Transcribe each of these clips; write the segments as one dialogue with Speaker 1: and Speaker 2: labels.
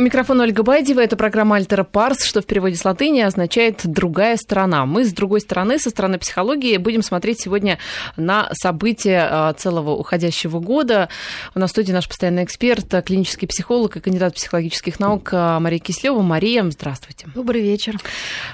Speaker 1: У микрофона Ольга Байдева. Это программа «Альтера Парс», что в переводе с латыни означает «другая сторона». Мы с другой стороны, со стороны психологии, будем смотреть сегодня на события а, целого уходящего года. У нас в студии наш постоянный эксперт, клинический психолог и кандидат психологических наук а, Мария Кислева. Мария, здравствуйте.
Speaker 2: Добрый вечер.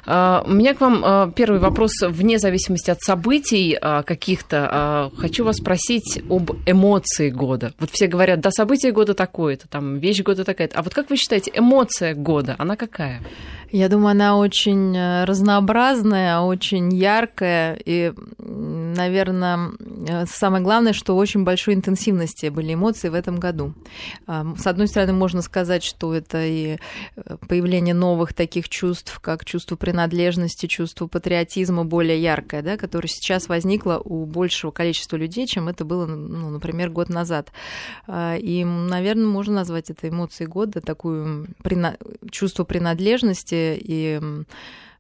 Speaker 1: А, у меня к вам первый вопрос, вне зависимости от событий каких-то. Хочу вас спросить об эмоции года. Вот все говорят, да, событие года такое-то, там, вещь года такая-то. А вот как вы считаете, эмоция года, она какая?
Speaker 2: Я думаю, она очень э, разнообразная, очень яркая. И, наверное, э, самое главное, что очень большой интенсивности были эмоции в этом году. С одной стороны, можно сказать, что это и э, появление новых таких чувств, как чувство принадлежности, чувство патриотизма более яркое, да, которое сейчас возникло у большего количества людей, чем это было, ну, например, год назад. И, наверное, можно назвать это эмоцией года, такую чувство принадлежности, и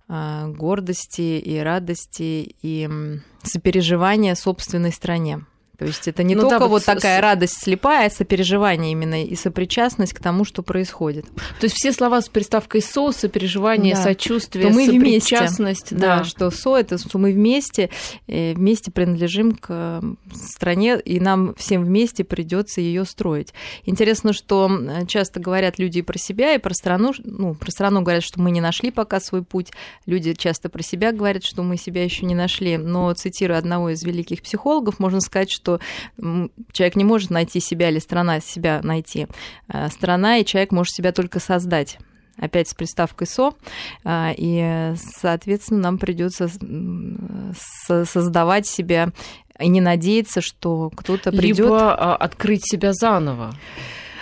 Speaker 2: а, гордости, и радости, и сопереживания собственной стране. То есть это не ну, только да, вот, такая с... радость слепая, а сопереживание именно и сопричастность к тому, что происходит.
Speaker 1: То есть все слова с приставкой «со», сопереживание, да. сочувствие,
Speaker 2: мы
Speaker 1: сопричастность.
Speaker 2: Вместе. Да. да, что «со» — это что мы вместе, э, вместе принадлежим к стране, и нам всем вместе придется ее строить. Интересно, что часто говорят люди и про себя, и про страну. Ну, про страну говорят, что мы не нашли пока свой путь. Люди часто про себя говорят, что мы себя еще не нашли. Но, цитируя одного из великих психологов, можно сказать, что что человек не может найти себя или страна себя найти. Э, страна и человек может себя только создать опять с приставкой со, э, и, соответственно, нам придется создавать себя и не надеяться, что кто-то придет.
Speaker 1: Либо а, открыть себя заново.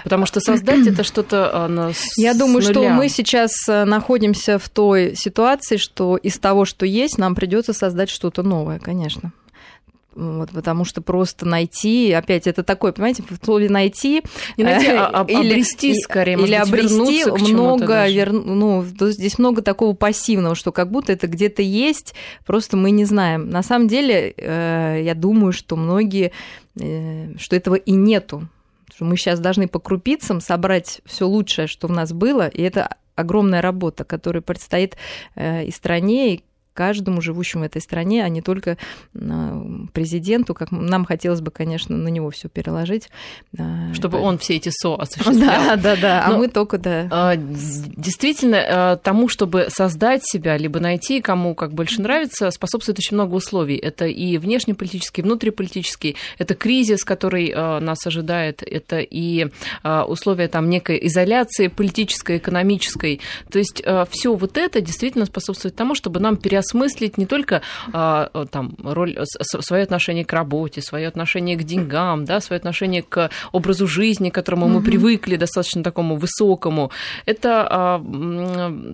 Speaker 1: Потому что создать это что-то
Speaker 2: Я думаю, что мы сейчас э, находимся в той ситуации, что из того, что есть, нам придется создать что-то новое, конечно. Вот, потому что просто найти, опять это такое, понимаете, в слове найти,
Speaker 1: не найти а, а, или, обрести скорее,
Speaker 2: или обрести много, вер, ну, здесь много такого пассивного, что как будто это где-то есть, просто мы не знаем. На самом деле, э, я думаю, что многие, э, что этого и нету, что мы сейчас должны по крупицам собрать все лучшее, что в нас было, и это огромная работа, которая предстоит э, и стране, и каждому живущему в этой стране, а не только а, президенту, как нам хотелось бы, конечно, на него все переложить.
Speaker 1: А, Чтобы он все эти СО осуществлял.
Speaker 2: Да, да, да, а Но, мы только, да.
Speaker 1: А, действительно, тому, чтобы создать себя, либо найти, кому как больше нравится, способствует очень много условий. Это и внешнеполитический, и внутриполитический, это кризис, который нас ожидает, это и условия там некой изоляции политической, экономической. То есть все вот это действительно способствует тому, чтобы нам переосмыслить переосмыслить не только а, там, роль, свое отношение к работе, свое отношение к деньгам, да, свое отношение к образу жизни, к которому мы привыкли, достаточно такому высокому. Это а,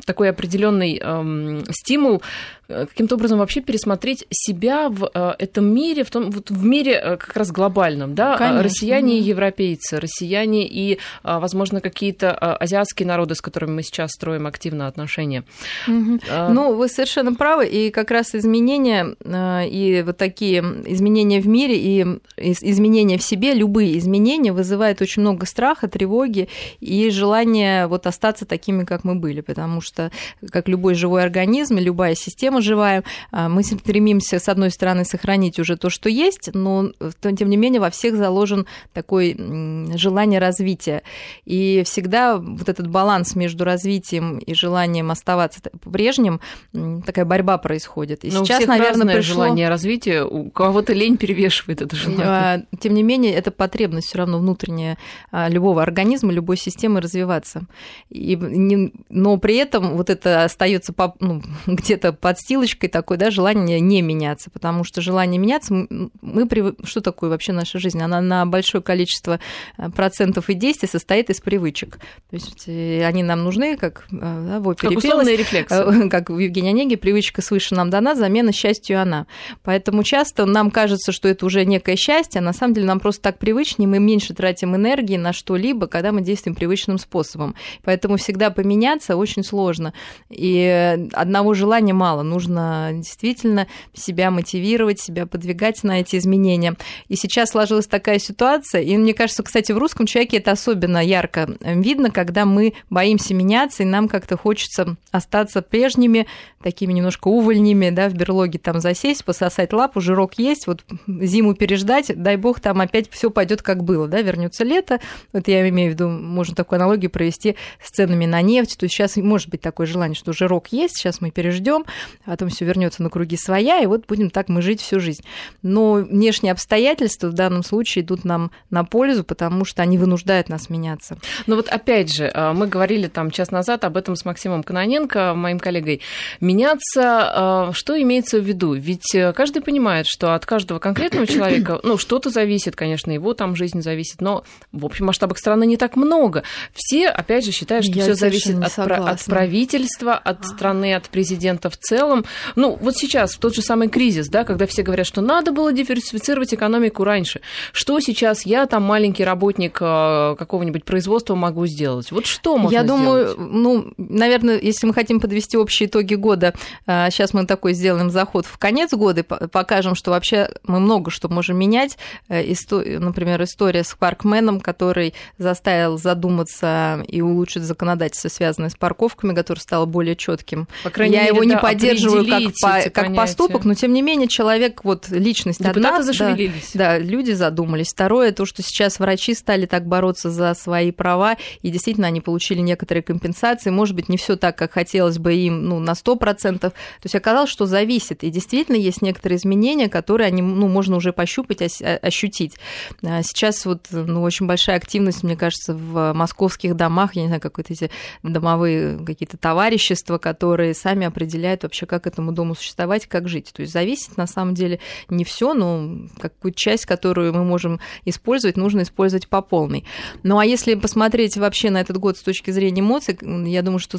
Speaker 1: такой определенный а, стимул Э, каким-то образом вообще пересмотреть себя в э, этом мире, в, том, вот в мире э, как раз глобальном, да, Конечно. россияне и европейцы, россияне и, возможно, какие-то азиатские народы, с которыми мы сейчас строим активно отношения.
Speaker 2: Угу. А... Ну, вы совершенно правы, и как раз изменения и вот такие изменения в мире и изменения в себе, любые изменения вызывают очень много страха, тревоги и желания вот остаться такими, как мы были, потому что, как любой живой организм, любая система живая. А, мы стремимся, с одной стороны, сохранить уже то, что есть, но, тем не менее, во всех заложен такое желание развития. И всегда вот этот баланс между развитием и желанием оставаться прежним, такая борьба происходит.
Speaker 1: И но сейчас, наверное, пришло... желание развития, у кого-то лень перевешивает это желание. А,
Speaker 2: тем не менее, это потребность все равно внутренняя а, любого организма, любой системы развиваться. И, но при этом вот это остается ну, где-то под подстилочкой такой, да, желание не меняться, потому что желание меняться, мы прив... что такое вообще наша жизнь? Она на большое количество э, процентов и действий состоит из привычек. То есть э, они нам нужны, как э, да, в опере
Speaker 1: как условные рефлексы.
Speaker 2: Как в Евгении Онеге, привычка свыше нам дана, замена счастью она. Поэтому часто нам кажется, что это уже некое счастье, а на самом деле нам просто так привычнее, мы меньше тратим энергии на что-либо, когда мы действуем привычным способом. Поэтому всегда поменяться очень сложно. И одного желания мало. Нужно нужно действительно себя мотивировать, себя подвигать на эти изменения. И сейчас сложилась такая ситуация, и мне кажется, кстати, в русском человеке это особенно ярко видно, когда мы боимся меняться, и нам как-то хочется остаться прежними, такими немножко увольнями, да, в берлоге там засесть, пососать лапу, жирок есть, вот зиму переждать, дай бог, там опять все пойдет как было, да, вернется лето. Вот я имею в виду, можно такую аналогию провести с ценами на нефть. То есть сейчас может быть такое желание, что жирок есть, сейчас мы переждем, потом все вернется на круги своя, и вот будем так мы жить всю жизнь. Но внешние обстоятельства в данном случае идут нам на пользу, потому что они вынуждают нас меняться.
Speaker 1: Но вот опять же, а, мы говорили там час назад об этом с Максимом Каноненко, моим коллегой меняться, э, что имеется в виду? Ведь э, каждый понимает, что от каждого конкретного человека, ну, что-то зависит, конечно, его там жизнь зависит, но в общем масштабах страны не так много. Все, опять же, считают, что все зависит от, от правительства, от страны, от президента в целом. Ну, вот сейчас, в тот же самый кризис, да, когда все говорят, что надо было диверсифицировать экономику раньше. Что сейчас я, там, маленький работник э, какого-нибудь производства могу сделать? Вот что можно
Speaker 2: Я думаю,
Speaker 1: сделать?
Speaker 2: ну, наверное, если мы хотим подвести общие итоги года, года, сейчас а, мы такой сделаем заход в конец года, покажем, что вообще мы много что можем менять. Э, например, история с паркменом, который заставил задуматься и улучшить законодательство, связанное с парковками, которое стало более четким. Я мере, его не да, поддерживаю как, по, как поступок, но тем не менее человек, вот личность
Speaker 1: Депутаты одна, зашевелились.
Speaker 2: Да, да, люди задумались. Второе, то, что сейчас врачи стали так бороться за свои права, и действительно они получили некоторые компенсации. Может быть, не все так, как хотелось бы им ну, на 100%, процентов. То есть оказалось, что зависит. И действительно есть некоторые изменения, которые они, ну, можно уже пощупать, ощутить. А сейчас вот ну, очень большая активность, мне кажется, в московских домах, я не знаю, как вот эти домовые какие-то товарищества, которые сами определяют вообще, как этому дому существовать, как жить. То есть зависит на самом деле не все, но какую часть, которую мы можем использовать, нужно использовать по полной. Ну а если посмотреть вообще на этот год с точки зрения эмоций, я думаю, что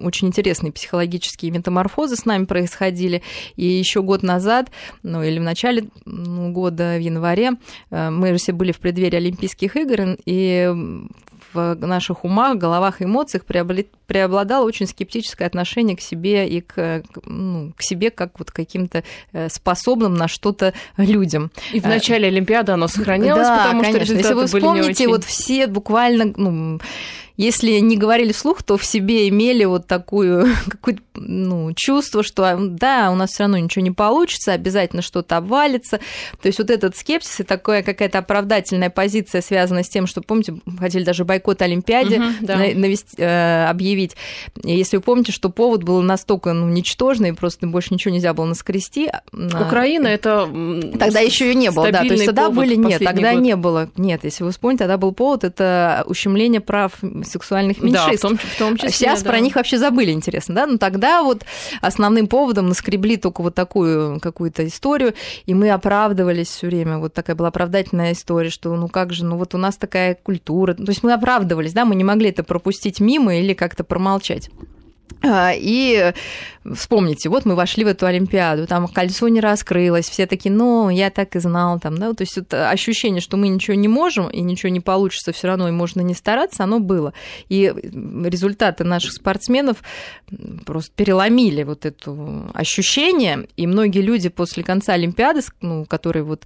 Speaker 2: очень интересные психологические метаморфозы с нами происходили. И еще год назад, ну или в начале ну, года, в январе, э, мы же все были в преддверии Олимпийских игр, и в наших умах, головах, эмоциях преобладало очень скептическое отношение к себе и к, ну, к себе как вот каким-то э, способным на что-то людям.
Speaker 1: И в начале Олимпиады оно сохранялось,
Speaker 2: да,
Speaker 1: потому
Speaker 2: конечно.
Speaker 1: что
Speaker 2: результаты
Speaker 1: Если
Speaker 2: вы вспомните,
Speaker 1: были не очень...
Speaker 2: вот все буквально, ну, если не говорили вслух, то в себе имели вот такую какое-то ну, чувство, что а, да, у нас все равно ничего не получится, обязательно что-то обвалится. То есть вот этот скепсис и такая какая-то оправдательная позиция, связанная с тем, что, помните, хотели даже бойкот Олимпиаде угу, да. навести, э, объявить. Если вы помните, что повод был настолько ну, ничтожный, просто больше ничего нельзя было наскрести. А,
Speaker 1: Украина это
Speaker 2: тогда еще и не было, да, то есть тогда были нет, тогда год. не было, нет, если вы вспомните, тогда был повод это ущемление прав сексуальных меньшинств.
Speaker 1: Да, в том, в том числе.
Speaker 2: Сейчас
Speaker 1: да.
Speaker 2: про них вообще забыли, интересно, да? Но тогда вот основным поводом наскребли только вот такую какую-то историю, и мы оправдывались все время. Вот такая была оправдательная история, что ну как же, ну вот у нас такая культура. То есть мы оправдывались, да, мы не могли это пропустить мимо или как-то промолчать. А, и вспомните, вот мы вошли в эту Олимпиаду, там кольцо не раскрылось, все такие, ну, я так и знал, там, да, то есть это ощущение, что мы ничего не можем и ничего не получится все равно, и можно не стараться, оно было. И результаты наших спортсменов просто переломили вот это ощущение, и многие люди после конца Олимпиады, ну, которые вот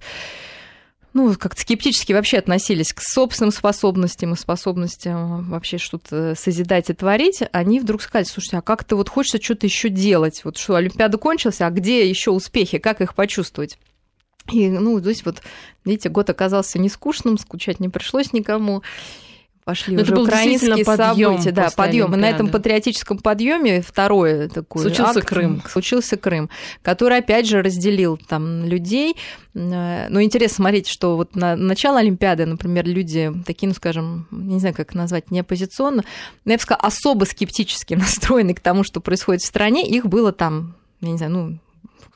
Speaker 2: ну, как-то скептически вообще относились к собственным способностям и способностям вообще что-то созидать и творить, они вдруг сказали, слушайте, а как-то вот хочется что-то еще делать. Вот что, Олимпиада кончилась, а где еще успехи, как их почувствовать? И, ну, здесь вот, видите, год оказался не скучным, скучать не пришлось никому пошли Но уже украинские события, да, подъем. И на этом патриотическом подъеме второе такое
Speaker 1: случился акт, Крым,
Speaker 2: случился Крым, который опять же разделил там людей. Э, ну интересно смотреть, что вот на начало Олимпиады, например, люди такие, ну скажем, не знаю, как назвать, не оппозиционно, но я бы сказала, особо скептически настроены к тому, что происходит в стране, их было там я не знаю, ну,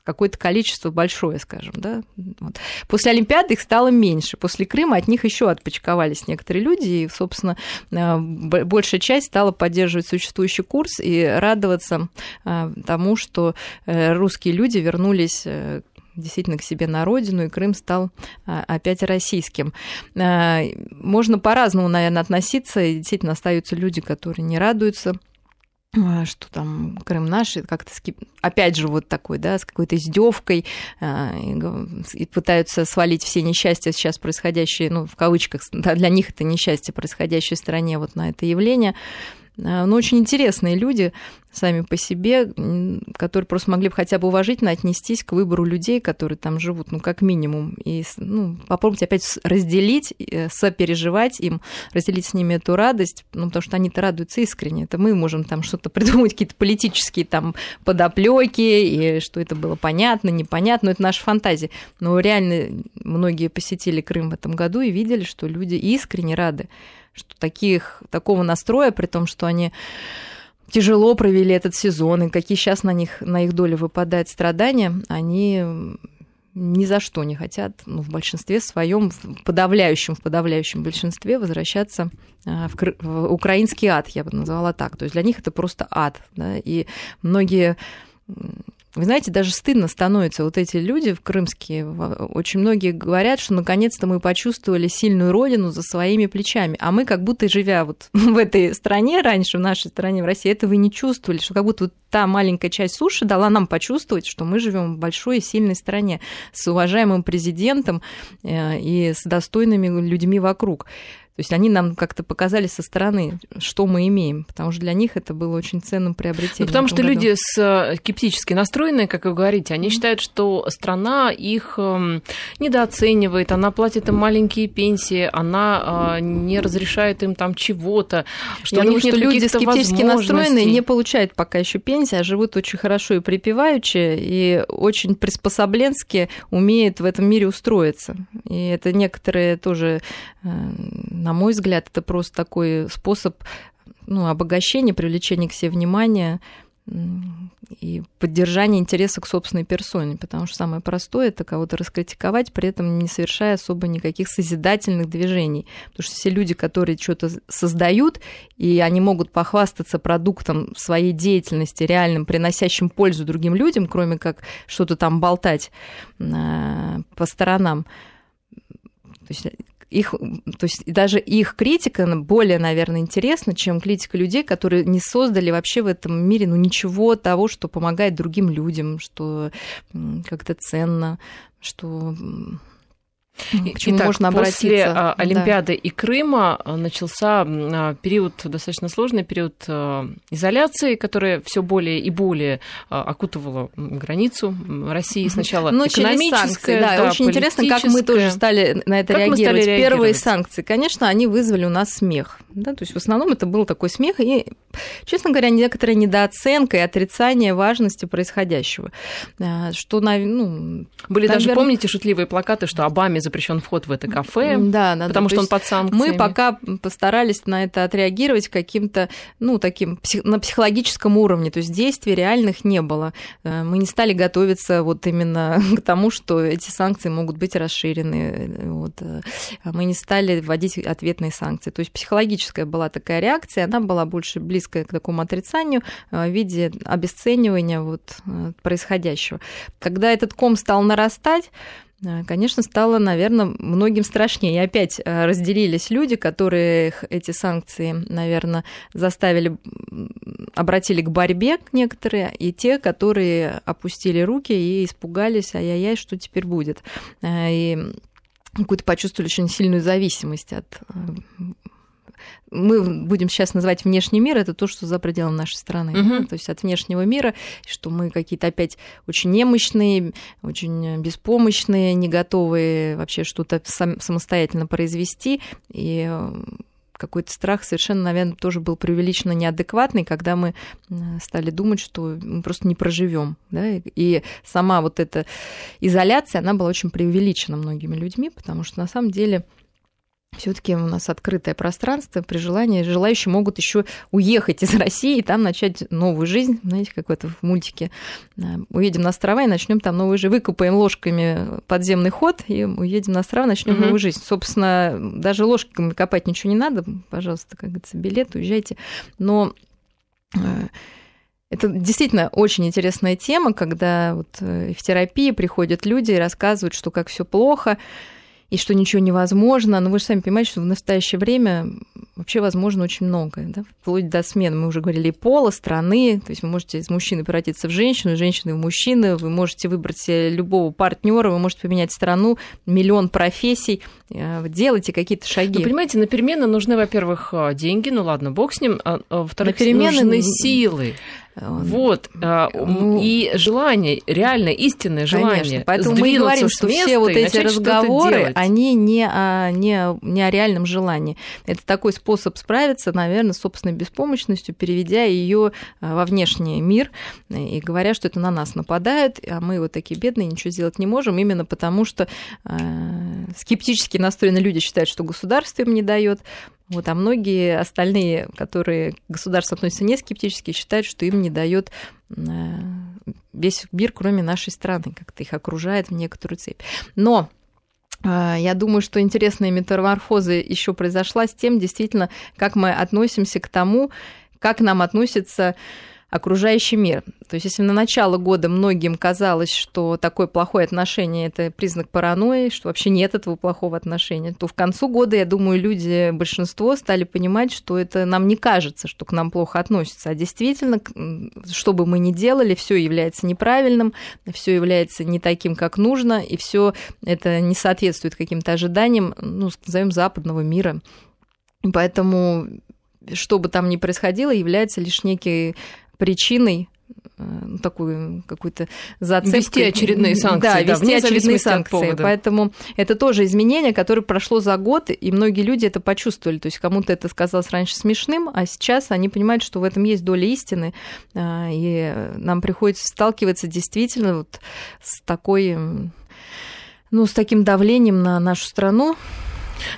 Speaker 2: какое-то количество большое, скажем, да. Вот. После Олимпиады их стало меньше, после Крыма от них еще отпочковались некоторые люди, и, собственно, э, большая часть стала поддерживать существующий курс и радоваться э, тому, что э, русские люди вернулись действительно к себе на родину, и Крым стал опять российским. Можно по-разному, наверное, относиться, и действительно остаются люди, которые не радуются что там Крым наш, как-то опять же вот такой, да, с какой-то издевкой а, и пытаются свалить все несчастья сейчас происходящие, ну, в кавычках, да, для них это несчастье, происходящее в стране, вот на это явление. А, но очень интересные люди сами по себе, которые просто могли бы хотя бы уважительно отнестись к выбору людей, которые там живут, ну, как минимум, и ну, попробовать опять разделить, э, сопереживать им, разделить с ними эту радость, ну, потому что они-то радуются искренне. Это мы можем там что-то придумать, какие-то политические там подоплеки, и что это было понятно, непонятно, но это наша фантазия. Но реально многие посетили Крым в этом году и видели, что люди искренне рады что таких, такого настроя, при том, что они тяжело провели этот сезон, и какие сейчас на них, на их долю выпадают страдания, они ни за что не хотят, ну, в большинстве своем, в подавляющем, в подавляющем большинстве возвращаться а, в, в украинский ад, я бы назвала так. То есть для них это просто ад. Да? И многие вы знаете, даже стыдно становится. Вот эти люди в крымские, очень многие говорят, что наконец-то мы почувствовали сильную родину за своими плечами. А мы как будто, живя вот в этой стране раньше, в нашей стране, в России, этого не чувствовали, что как будто вот та маленькая часть суши дала нам почувствовать, что мы живем в большой и сильной стране с уважаемым президентом э, и с достойными людьми вокруг. То есть они нам как-то показали со стороны, что мы имеем, потому что для них это было очень ценным приобретением. Ну,
Speaker 1: потому что году. люди э, скептически настроенные, как вы говорите, они mm-hmm. считают, что страна их эм, недооценивает, она платит им маленькие пенсии, она э, не разрешает им там чего-то,
Speaker 2: что Я думаю, что люди скептически настроенные не получают пока еще пенсии, а живут очень хорошо и припеваючи, и очень приспособленски умеют в этом мире устроиться. И это некоторые тоже э, на мой взгляд, это просто такой способ ну, обогащения, привлечения к себе внимания и поддержания интереса к собственной персоне, потому что самое простое это кого-то раскритиковать, при этом не совершая особо никаких созидательных движений. Потому что все люди, которые что-то создают, и они могут похвастаться продуктом своей деятельности, реальным, приносящим пользу другим людям, кроме как что-то там болтать э, по сторонам. То есть их, то есть даже их критика более, наверное, интересна, чем критика людей, которые не создали вообще в этом мире ну, ничего того, что помогает другим людям, что как-то ценно, что
Speaker 1: к чему Итак, можно обратиться. После а, Олимпиады да. и Крыма а, начался а, период, достаточно сложный период изоляции, которая все более и более окутывала границу России. Сначала ну, экономическая,
Speaker 2: да, да, очень интересно, как мы тоже стали на это как реагировать. Стали реагировать. Первые санкции, конечно, они вызвали у нас смех. Да? То есть в основном это был такой смех и, честно говоря, некоторая недооценка и отрицание важности происходящего. Что, ну,
Speaker 1: Были наверное... даже, помните, шутливые плакаты, что Обаме запрещен вход в это кафе, да, да, потому что он под санкциями.
Speaker 2: Мы пока постарались на это отреагировать каким-то, ну, таким на психологическом уровне, то есть действий реальных не было. Э, мы не стали готовиться вот именно к тому, что эти санкции могут быть расширены. Вот. Э, мы не стали вводить ответные санкции. То есть психологическая была такая реакция, она была больше близкая к такому отрицанию э, в виде обесценивания вот происходящего. Когда этот ком стал нарастать, конечно, стало, наверное, многим страшнее. И опять э, разделились люди, которые эти санкции, наверное, заставили, обратили к борьбе некоторые, и те, которые опустили руки и испугались, ай-яй-яй, что теперь будет. Э, и какую-то почувствовали очень сильную зависимость от э, мы будем сейчас называть внешний мир, это то, что за пределом нашей страны. Угу. Да? То есть от внешнего мира, что мы какие-то опять очень немощные, очень беспомощные, не готовые вообще что-то самостоятельно произвести. И э, какой-то страх совершенно, наверное, тоже был преувеличенно неадекватный, когда мы стали думать, что мы просто не проживем. Да? И сама вот эта изоляция, она была очень преувеличена многими людьми, потому что на самом деле все-таки у нас открытое пространство, при желании желающие могут еще уехать из России и там начать новую жизнь, знаете, как это в мультике. Э, уедем на острова и начнем там новую жизнь, выкупаем ложками подземный ход и уедем на острова, начнем угу. новую жизнь. Собственно, даже ложками копать ничего не надо, пожалуйста, как говорится, билет, уезжайте. Но э, это действительно очень интересная тема, когда вот э, в терапии приходят люди и рассказывают, что как все плохо, и что ничего невозможно. Но вы же сами понимаете, что в настоящее время вообще возможно очень многое, да? вплоть до смены. Мы уже говорили пола, страны, то есть вы можете из мужчины превратиться в женщину, из женщины в мужчину, вы можете выбрать любого партнера, вы можете поменять страну, миллион профессий, э, делайте какие-то шаги.
Speaker 1: Ну, понимаете, на перемены нужны, во-первых, э, деньги, ну ладно, бог с ним, а, а во-вторых, нужны силы. Вот. А, ну, и желание, реально истинное желание. Конечно.
Speaker 2: Поэтому мы и говорим, что все вот эти разговоры, они не о, не, не о реальном желании. Это такой способ справиться, наверное, с собственной беспомощностью, переведя ее а, во внешний мир и говоря, что это на нас нападают, а мы вот такие бедные, ничего сделать не можем, именно потому что э, скептически настроенные люди считают, что государство им не дает, вот, а многие остальные, которые к государству относятся не скептически, считают, что им не дает э, весь мир, кроме нашей страны, как-то их окружает в некоторую цепь. Но э, я думаю, что интересная метаморфоза еще произошла с тем, действительно, как мы относимся к тому, как нам относятся окружающий мир. То есть если на начало года многим казалось, что такое плохое отношение – это признак паранойи, что вообще нет этого плохого отношения, то в концу года, я думаю, люди, большинство стали понимать, что это нам не кажется, что к нам плохо относятся, а действительно, что бы мы ни делали, все является неправильным, все является не таким, как нужно, и все это не соответствует каким-то ожиданиям, ну, назовем, западного мира. Поэтому что бы там ни происходило, является лишь некий причиной э, такую какую-то зацепку.
Speaker 1: Вести очередные санкции.
Speaker 2: Да, да вести очередные санкции. Поэтому это тоже изменение, которое прошло за год, и многие люди это почувствовали. То есть кому-то это сказалось раньше смешным, а сейчас они понимают, что в этом есть доля истины, э, и нам приходится сталкиваться действительно вот с такой ну, с таким давлением на нашу страну,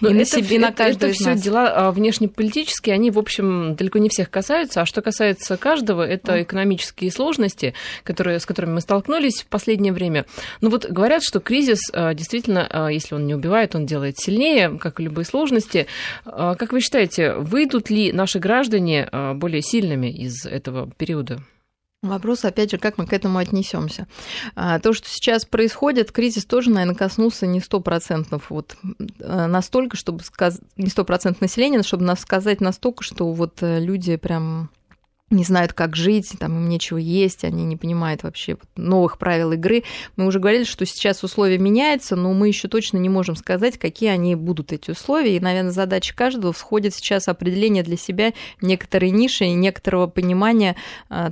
Speaker 1: но и на себе, на каждого Это все дела а, внешнеполитические, они, в общем, далеко не всех касаются. А что касается каждого, это экономические сложности, которые, с которыми мы столкнулись в последнее время. Ну вот говорят, что кризис а, действительно, а, если он не убивает, он делает сильнее, как и любые сложности. Как вы считаете, выйдут ли наши граждане более сильными из этого периода?
Speaker 2: Вопрос, опять же, как мы к этому отнесемся. А, то, что сейчас происходит, кризис тоже, наверное, коснулся не сто процентов вот э, настолько, чтобы сказать, не сто процентов населения, чтобы нас сказать настолько, что вот э, люди прям не знают, как жить, там им нечего есть, они не понимают вообще новых правил игры. Мы уже говорили, что сейчас условия меняются, но мы еще точно не можем сказать, какие они будут, эти условия. И, наверное, задача каждого входит сейчас определение для себя некоторой ниши и некоторого понимания а,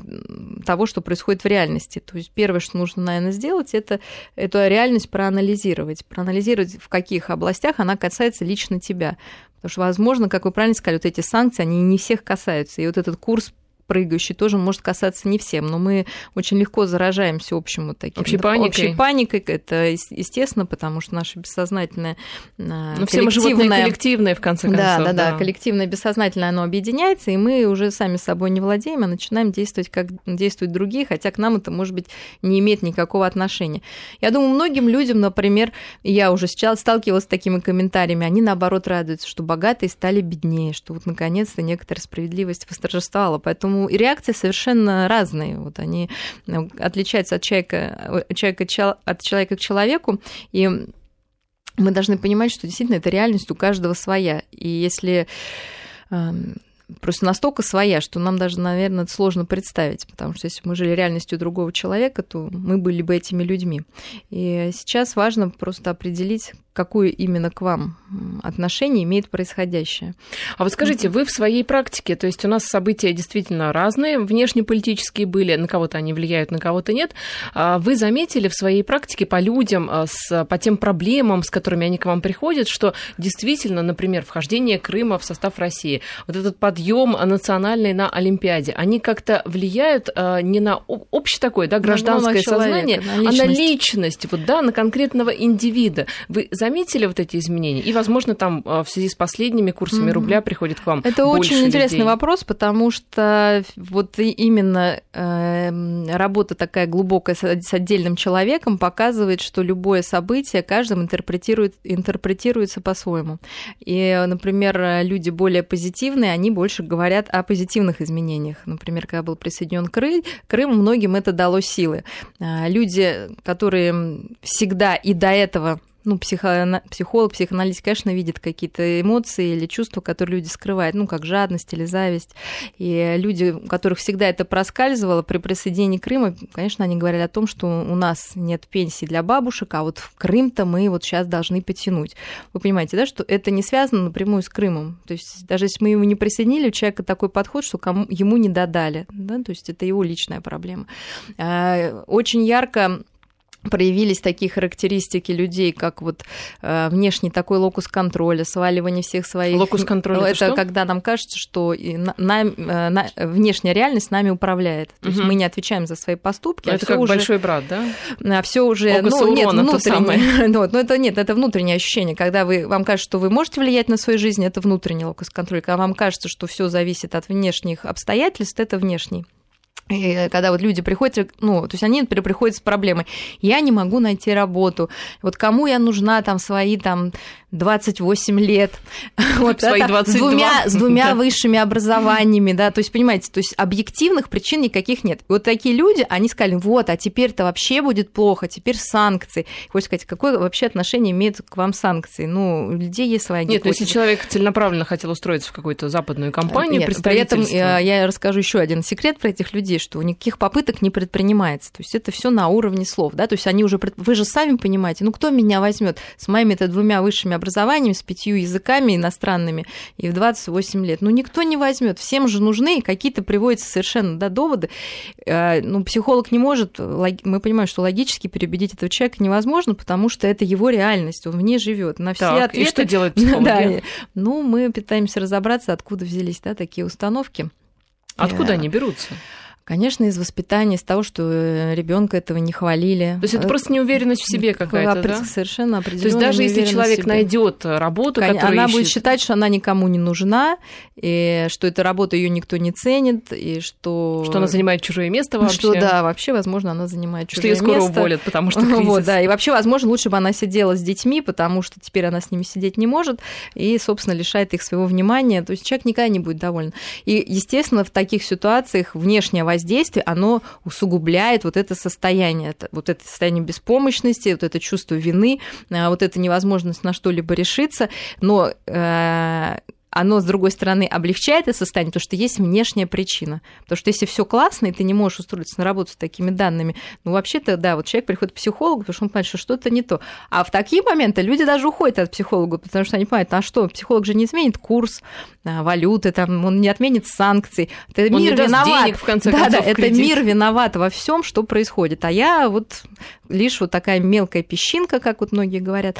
Speaker 2: того, что происходит в реальности. То есть первое, что нужно, наверное, сделать, это эту реальность проанализировать. Проанализировать, в каких областях она касается лично тебя. Потому что, возможно, как вы правильно сказали, вот эти санкции, они не всех касаются. И вот этот курс прыгающий тоже может касаться не всем, но мы очень легко заражаемся общим вот таким.
Speaker 1: Общей паникой.
Speaker 2: Общей паникой, это естественно, потому что наше бессознательное
Speaker 1: а, ну, все мы животные коллективное, в конце концов.
Speaker 2: Да, да, да, да, коллективное бессознательное, оно объединяется, и мы уже сами собой не владеем, а начинаем действовать, как действуют другие, хотя к нам это, может быть, не имеет никакого отношения. Я думаю, многим людям, например, я уже сейчас сталкивалась с такими комментариями, они, наоборот, радуются, что богатые стали беднее, что вот, наконец-то, некоторая справедливость восторжествовала, поэтому Поэтому реакции совершенно разные. Вот они э, отличаются от человека, человека, от человека к человеку. И мы должны понимать, что действительно эта реальность у каждого своя. И если эм, просто настолько своя, что нам даже, наверное, это сложно представить, потому что если мы жили реальностью другого человека, то мы были бы этими людьми. И сейчас важно просто определить, какое именно к вам отношение имеет происходящее.
Speaker 1: А вот скажите, вы в своей практике, то есть у нас события действительно разные, внешнеполитические были, на кого-то они влияют, на кого-то нет. А вы заметили в своей практике по людям, а, с, по тем проблемам, с которыми они к вам приходят, что действительно, например, вхождение Крыма в состав России, вот этот подъем национальный на Олимпиаде, они как-то влияют а, не на общее такое, да, гражданское сознание, на а на личность, вот, да, на конкретного индивида. Вы заметили вот эти изменения? И, возможно, там а, в связи с последними курсами mm-hmm. рубля приходит к вам
Speaker 2: Это очень интересный вопрос, потому что вот именно э, работа такая глубокая с отдельным человеком показывает, что любое событие каждым интерпретирует, интерпретируется по-своему. И, например, люди более позитивные, они больше говорят о позитивных изменениях. Например, когда был присоединен Крым, Крым многим это дало силы. А, люди, которые всегда и до этого ну, психо, психолог, психоаналитик, конечно, видит какие-то эмоции или чувства, которые люди скрывают, ну, как жадность или зависть. И люди, у которых всегда это проскальзывало, при присоединении Крыма, конечно, они говорили о том, что у нас нет пенсии для бабушек, а вот в Крым-то мы вот сейчас должны потянуть. Вы понимаете, да, что это не связано напрямую с Крымом. То есть даже если мы его не присоединили, у человека такой подход, что кому, ему не додали. Да? То есть это его личная проблема. А, очень ярко проявились такие характеристики людей, как вот э, внешний такой локус контроля, сваливание всех своих...
Speaker 1: Локус контроля это,
Speaker 2: это что? когда нам кажется, что на, на, э, на, внешняя реальность нами управляет. То угу. есть мы не отвечаем за свои поступки.
Speaker 1: А это как уже, большой брат, да?
Speaker 2: А все уже...
Speaker 1: Локус
Speaker 2: ну, нет,
Speaker 1: внутреннее.
Speaker 2: ну, ну, это нет, это внутреннее ощущение. Когда вы, вам кажется, что вы можете влиять на свою жизнь, это внутренний локус контроля. Когда вам кажется, что все зависит от внешних обстоятельств, это внешний. И когда вот люди приходят, ну, то есть они, например, приходят с проблемой, я не могу найти работу, вот кому я нужна там свои там 28 лет,
Speaker 1: вот свои это, 22.
Speaker 2: с двумя, с двумя да. высшими образованиями, да, то есть, понимаете, то есть объективных причин никаких нет. И вот такие люди, они сказали, вот, а теперь-то вообще будет плохо, теперь санкции. Хочется сказать, какое вообще отношение имеют к вам санкции? Ну, у людей есть своя
Speaker 1: Нет, ну, если человек целенаправленно хотел устроиться в какую-то западную компанию, Нет,
Speaker 2: при этом я, я расскажу еще один секрет про этих людей, что никаких попыток не предпринимается. То есть это все на уровне слов, да, то есть они уже, вы же сами понимаете, ну, кто меня возьмет с моими-то двумя высшими образованием, с пятью языками иностранными и в 28 лет. Ну, никто не возьмет. Всем же нужны какие-то приводятся совершенно да, доводы. Э, ну, психолог не может, мы понимаем, что логически переубедить этого человека невозможно, потому что это его реальность, он в ней живет. На все так, ответы...
Speaker 1: И что делает психолог? Да,
Speaker 2: ну, мы пытаемся разобраться, откуда взялись да, такие установки.
Speaker 1: Откуда они берутся?
Speaker 2: Конечно, из воспитания, из того, что э, ребенка этого не хвалили.
Speaker 1: То есть это просто неуверенность в себе какая-то, да?
Speaker 2: Совершенно определенно.
Speaker 1: То есть даже если человек найдет работу,
Speaker 2: Конечно,
Speaker 1: которую
Speaker 2: она
Speaker 1: ищет...
Speaker 2: будет считать, что она никому не нужна, и что эта работа ее никто не ценит, и что
Speaker 1: что она занимает чужое место вообще.
Speaker 2: Что да, вообще, возможно, она занимает чужое место.
Speaker 1: Что ее скоро уволят, потому что кризис.
Speaker 2: Вот, да, и вообще, возможно, лучше бы она сидела с детьми, потому что теперь она с ними сидеть не может, и, собственно, лишает их своего внимания. То есть человек никогда не будет доволен. И, естественно, в таких ситуациях внешнее воздействие, оно усугубляет вот это состояние, вот это состояние беспомощности, вот это чувство вины, а, вот эта невозможность на что-либо решиться, но э, оно, с другой стороны, облегчает это состояние, потому что есть внешняя причина. Потому что если все классно, и ты не можешь устроиться на работу с такими данными, ну, вообще-то, да, вот человек приходит к психологу, потому что он понимает, что что-то не то. А в такие моменты люди даже уходят от психолога, потому что они понимают, а что, психолог же не изменит курс а, валюты, там, он не отменит санкции. Это
Speaker 1: он
Speaker 2: мир
Speaker 1: не даст
Speaker 2: виноват.
Speaker 1: Денег, в конце
Speaker 2: да,
Speaker 1: концов,
Speaker 2: да, это мир виноват во всем, что происходит. А я вот лишь вот такая мелкая песчинка, как вот многие говорят.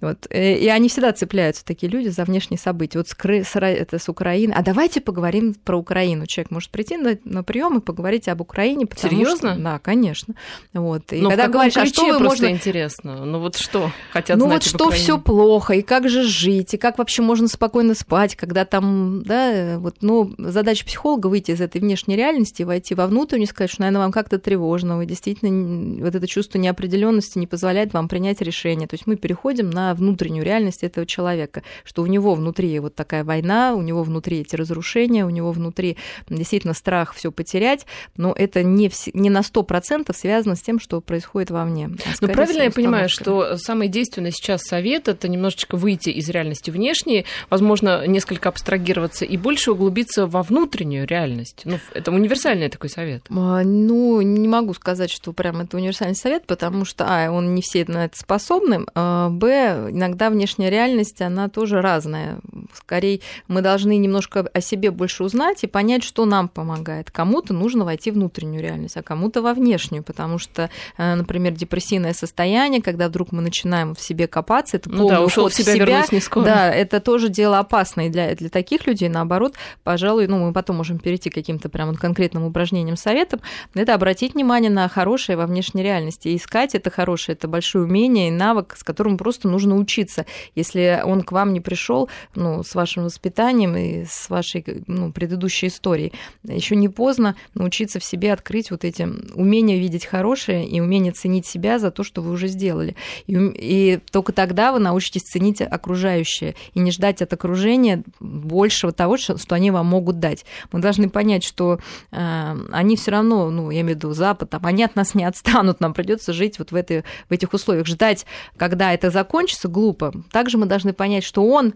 Speaker 2: Вот. Э, и они всегда цепляются, такие люди, за внешние события. Вот с, Кры... это с Украины. А давайте поговорим про Украину. Человек может прийти на, на прием и поговорить об Украине.
Speaker 1: Серьезно?
Speaker 2: Что... Да, конечно. Вот.
Speaker 1: И Но когда говоришь, а что вы можно... интересно? Ну вот что хотят
Speaker 2: Ну
Speaker 1: знать
Speaker 2: вот что все плохо, и как же жить, и как вообще можно спокойно спать, когда там, да, вот, ну, задача психолога выйти из этой внешней реальности, войти во внутреннюю, сказать, что, наверное, вам как-то тревожно, вы действительно вот это чувство неопределенности не позволяет вам принять решение. То есть мы переходим на внутреннюю реальность этого человека, что у него внутри вот такая война, у него внутри эти разрушения, у него внутри действительно страх все потерять, но это не, в, не на 100% связано с тем, что происходит вовне. А
Speaker 1: ну, правильно я понимаю, что самый действенный сейчас совет – это немножечко выйти из реальности внешней, возможно, несколько абстрагироваться и больше углубиться во внутреннюю реальность. Ну, это универсальный такой совет.
Speaker 2: А, ну, не могу сказать, что прям это универсальный совет, потому что, а, он не все на это способны, а, б, иногда внешняя реальность, она тоже разная. Скорее, мы должны немножко о себе больше узнать и понять, что нам помогает. Кому-то нужно войти в внутреннюю реальность, а кому-то во внешнюю, потому что, э, например, депрессивное состояние, когда вдруг мы начинаем в себе копаться, это полный ну да, уход в себя,
Speaker 1: в себя не скоро.
Speaker 2: Да, это тоже дело опасное для, для таких людей, наоборот, пожалуй, ну, мы потом можем перейти к каким-то прям конкретным упражнениям, советам, это обратить внимание на хорошее во внешней реальности. И искать это хорошее, это большое умение и навык, с которым просто нужно учиться. Если он к вам не пришел, ну, с вашим воспитанием и с вашей ну, предыдущей историей, еще не поздно научиться в себе открыть вот эти умения видеть хорошее и умение ценить себя за то, что вы уже сделали. И, и только тогда вы научитесь ценить окружающее и не ждать от окружения большего того, что они вам могут дать. Мы должны понять, что э, они все равно, ну, я имею в виду Запад, там, они от нас не отстанут, нам придется просто жить вот в, этой, в этих условиях. Ждать, когда это закончится, глупо. Также мы должны понять, что он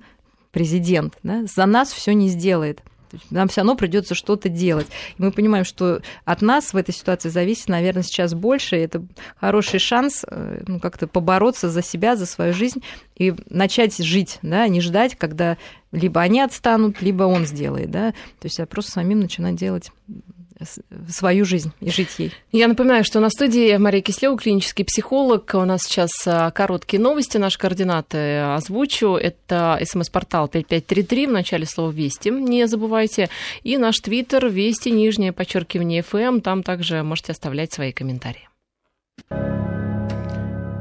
Speaker 2: президент, да, за нас все не сделает. Нам все равно придется что-то делать. И мы понимаем, что от нас в этой ситуации зависит, наверное, сейчас больше. И это хороший шанс э, ну, как-то побороться за себя, за свою жизнь и начать жить, да, а не ждать, когда либо они отстанут, либо он сделает, да. То есть а просто самим начинать делать свою жизнь и жить ей.
Speaker 1: Я напоминаю, что на студии Мария Кислева, клинический психолог. У нас сейчас а, короткие новости, наши координаты озвучу. Это смс-портал 5533 в начале слова «Вести», не забывайте. И наш твиттер «Вести», нижнее подчеркивание «ФМ». Там также можете оставлять свои комментарии.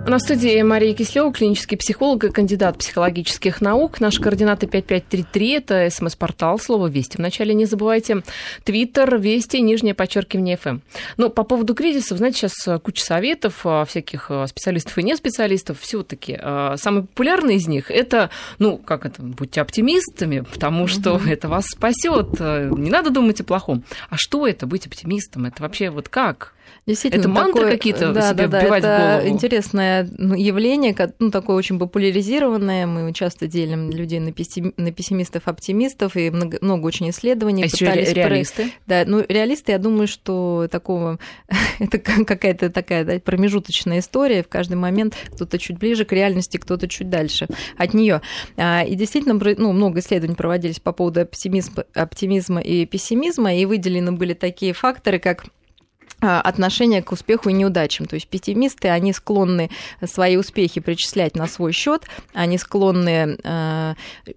Speaker 1: На студии Мария Кислева, клинический психолог и кандидат психологических наук. Наши координаты 5533, это смс-портал, слово «Вести». Вначале не забывайте. Твиттер, Вести, нижнее подчеркивание ФМ. Но по поводу кризисов, знаете, сейчас куча советов а, всяких а, специалистов и не специалистов. все таки а, самый популярный из них – это, ну, как это, будьте оптимистами, потому что mm-hmm. это вас спасет. Не надо думать о плохом. А что это, быть оптимистом? Это вообще вот как?
Speaker 2: Действительно, это мантры какие-то да, себе да, вбивать да, это в голову? интересное ну, явление, ну, такое очень популяризированное. Мы часто делим людей на, пессимистов, оптимистов, и много, много очень исследований.
Speaker 1: А еще реалисты?
Speaker 2: Да, ну, реалисты, я думаю, что такого... это какая-то такая да, промежуточная история. В каждый момент кто-то чуть ближе к реальности, кто-то чуть дальше от нее. А, и действительно, ну, много исследований проводились по поводу оптимизма, оптимизма и пессимизма, и выделены были такие факторы, как отношение к успеху и неудачам. То есть пессимисты, они склонны свои успехи причислять на свой счет, они склонны э,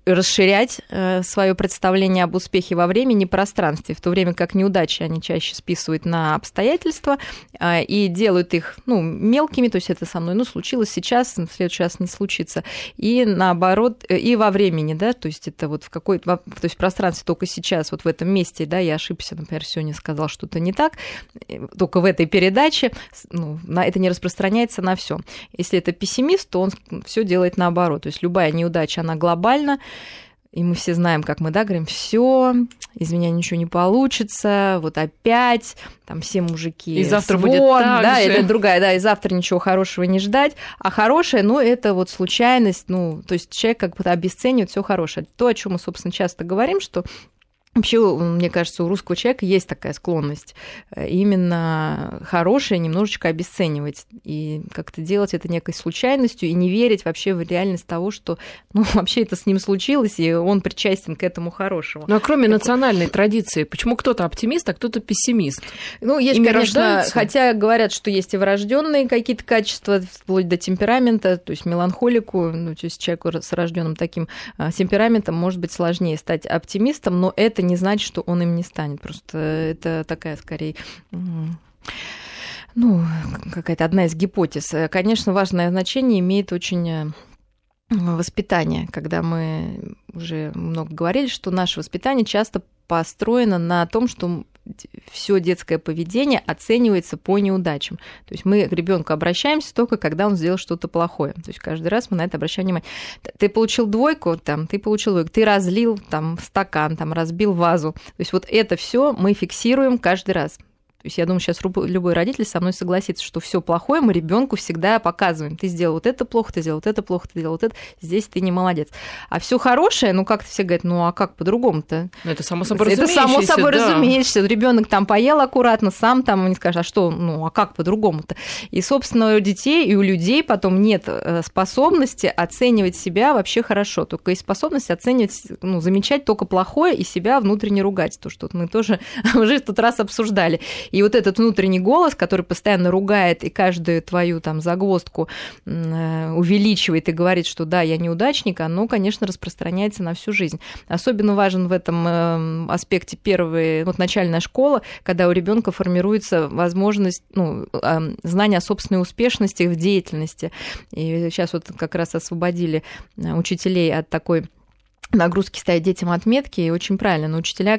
Speaker 2: расширять э, свое представление об успехе во времени и пространстве, в то время как неудачи они чаще списывают на обстоятельства э, и делают их ну, мелкими, то есть это со мной ну, случилось сейчас, в следующий раз не случится, и наоборот, э, и во времени, да, то есть это вот в какой-то, то есть в пространстве только сейчас, вот в этом месте, да, я ошибся, например, сегодня сказал что-то не так, только в этой передаче, ну, на это не распространяется на все. Если это пессимист, то он все делает наоборот. То есть любая неудача, она глобальна, и мы все знаем, как мы, да, говорим, все, из меня ничего не получится, вот опять, там все мужики.
Speaker 1: И завтра свон, будет так
Speaker 2: да,
Speaker 1: же.
Speaker 2: это другая, да, и завтра ничего хорошего не ждать. А хорошее, ну, это вот случайность, ну, то есть человек как бы обесценивает все хорошее. То, о чем мы, собственно, часто говорим, что Вообще, мне кажется, у русского человека есть такая склонность э, именно хорошее немножечко обесценивать и как-то делать это некой случайностью и не верить вообще в реальность того, что ну, вообще это с ним случилось, и он причастен к этому хорошему.
Speaker 1: Ну а кроме так... национальной традиции, почему кто-то оптимист, а кто-то пессимист?
Speaker 2: Ну, есть, Ими конечно, рождаются? хотя говорят, что есть и врожденные какие-то качества, вплоть до темперамента, то есть меланхолику, ну, то есть человеку с рожденным таким а, темпераментом может быть сложнее стать оптимистом, но это не значит, что он им не станет. Просто это такая, скорее, ну, какая-то одна из гипотез. Конечно, важное значение имеет очень э, воспитание, когда мы уже много говорили, что наше воспитание часто построено на том, что все детское поведение оценивается по неудачам. То есть мы к ребенку обращаемся только, когда он сделал что-то плохое. То есть каждый раз мы на это обращаем внимание. Ты получил двойку, там, ты получил двойку, ты разлил там стакан, там, разбил вазу. То есть вот это все мы фиксируем каждый раз. То есть я думаю, сейчас любой родитель со мной согласится, что все плохое мы ребенку всегда показываем. Ты сделал вот это плохо, ты сделал вот это плохо, ты сделал вот это, здесь ты не молодец. А все хорошее, ну как-то все говорят, ну а как по-другому-то?
Speaker 1: Ну, это само собой Это
Speaker 2: само собой да. разумеется. Ребенок там поел аккуратно, сам там не скажет, а что, ну а как по-другому-то? И, собственно, у детей и у людей потом нет э, способности оценивать себя вообще хорошо. Только есть способность оценивать, ну, замечать только плохое и себя внутренне ругать. То, что мы тоже уже в тот раз обсуждали. И вот этот внутренний голос, который постоянно ругает и каждую твою там загвоздку э, увеличивает и говорит, что да, я неудачник, оно, конечно, распространяется на всю жизнь. Особенно важен в этом э, аспекте первый, вот начальная школа, когда у ребенка формируется возможность, ну, э, знания о собственной успешности в деятельности. И сейчас вот как раз освободили учителей от такой нагрузки ставить детям отметки, и очень правильно, но учителя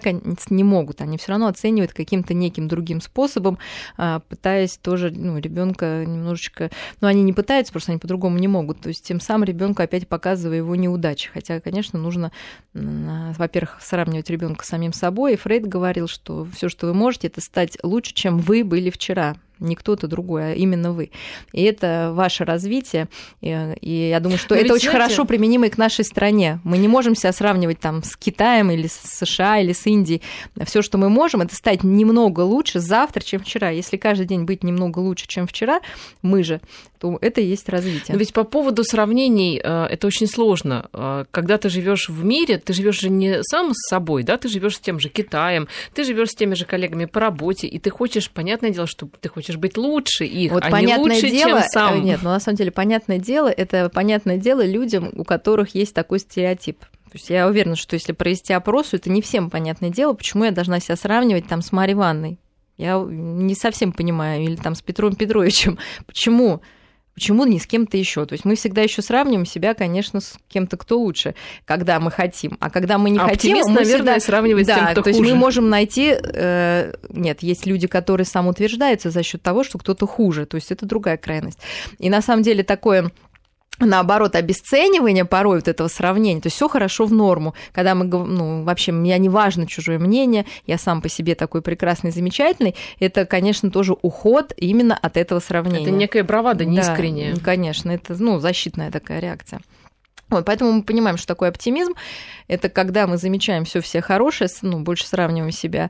Speaker 2: не могут, они все равно оценивают каким-то неким другим способом, а, пытаясь тоже ну, ребенка немножечко, ну они не пытаются, просто они по-другому не могут, то есть тем самым ребенку опять показывая его неудачи, хотя, конечно, нужно, во-первых, сравнивать ребенка с самим собой, и Фрейд говорил, что все, что вы можете, это стать лучше, чем вы были вчера, не кто-то другой, а именно вы. И это ваше развитие. И я думаю, что Но это очень знаете... хорошо применимо и к нашей стране. Мы не можем себя сравнивать там с Китаем или с США или с Индией. Все, что мы можем, это стать немного лучше завтра, чем вчера. Если каждый день быть немного лучше, чем вчера, мы же, то это и есть развитие.
Speaker 1: Но ведь по поводу сравнений э, это очень сложно. Э, когда ты живешь в мире, ты живешь же не сам с собой, да, ты живешь с тем же Китаем, ты живешь с теми же коллегами по работе, и ты хочешь, понятное дело, что ты хочешь быть лучше их, вот а не лучше, дело, чем сам.
Speaker 2: Э, нет, но ну, на самом деле понятное дело, это понятное дело людям, у которых есть такой стереотип. То есть я уверена, что если провести опрос, это не всем понятное дело, почему я должна себя сравнивать там с Марьей Ивановной. Я не совсем понимаю, или там с Петром Петровичем. Почему? Почему не с кем-то еще? То есть мы всегда еще сравниваем себя, конечно, с кем-то, кто лучше, когда мы хотим. А когда мы не Оптимист,
Speaker 1: хотим, мы наверное, всегда... сравнивать да, с тем, кто
Speaker 2: то
Speaker 1: хуже.
Speaker 2: есть мы можем найти... Э, нет, есть люди, которые самоутверждаются за счет того, что кто-то хуже. То есть это другая крайность. И на самом деле такое наоборот, обесценивание порой вот этого сравнения. То есть все хорошо в норму, когда мы, ну, вообще, мне не важно чужое мнение, я сам по себе такой прекрасный, замечательный, это, конечно, тоже уход именно от этого сравнения.
Speaker 1: Это некая бравада неискренняя.
Speaker 2: Да, конечно, это, ну, защитная такая реакция. Вот, поэтому мы понимаем, что такое оптимизм. Это когда мы замечаем все все хорошее, ну, больше сравниваем себя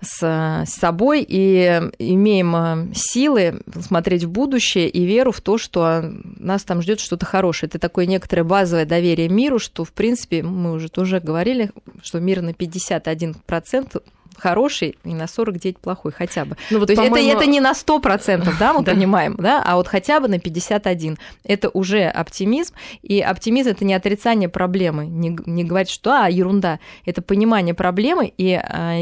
Speaker 2: с, с собой и имеем э, силы смотреть в будущее и веру в то, что нас там ждет что-то хорошее. Это такое некоторое базовое доверие миру, что, в принципе, мы уже тоже говорили, что мир на 51% хороший и на 49 плохой хотя бы. Ну, вот, То есть это, это не на 100%, да, мы понимаем, да, а вот хотя бы на 51. Это уже оптимизм, и оптимизм – это не отрицание проблемы, не, не говорить, что а, ерунда, это понимание проблемы и а,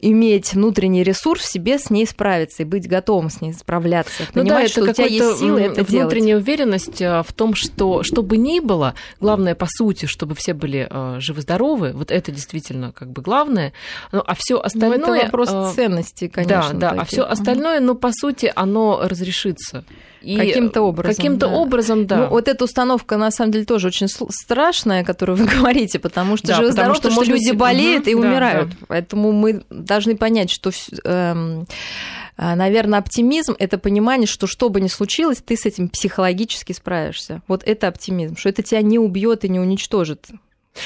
Speaker 2: иметь внутренний ресурс в себе с ней справиться и быть готовым с ней справляться.
Speaker 1: Ну Понимать, да, это что у тебя есть силы это внутренняя делать. уверенность э, в том, что что бы ни было, главное по сути, чтобы все были э, живы-здоровы, вот это действительно как бы главное. Ну, а все остальное... Ну,
Speaker 2: это вопрос э, ценности, конечно.
Speaker 1: Да, да, а все остальное, ну, по сути, оно разрешится.
Speaker 2: И каким-то образом.
Speaker 1: Каким-то да. образом, да.
Speaker 2: Ну, вот эта установка, на самом деле, тоже очень страшная, которую вы говорите, потому что да, живы здоровы, что, что люди болеют угу, и да, умирают. Да. Поэтому мы должны понять, что эм, а, наверное, оптимизм – это понимание, что что бы ни случилось, ты с этим психологически справишься. Вот это оптимизм, что это тебя не убьет и не уничтожит.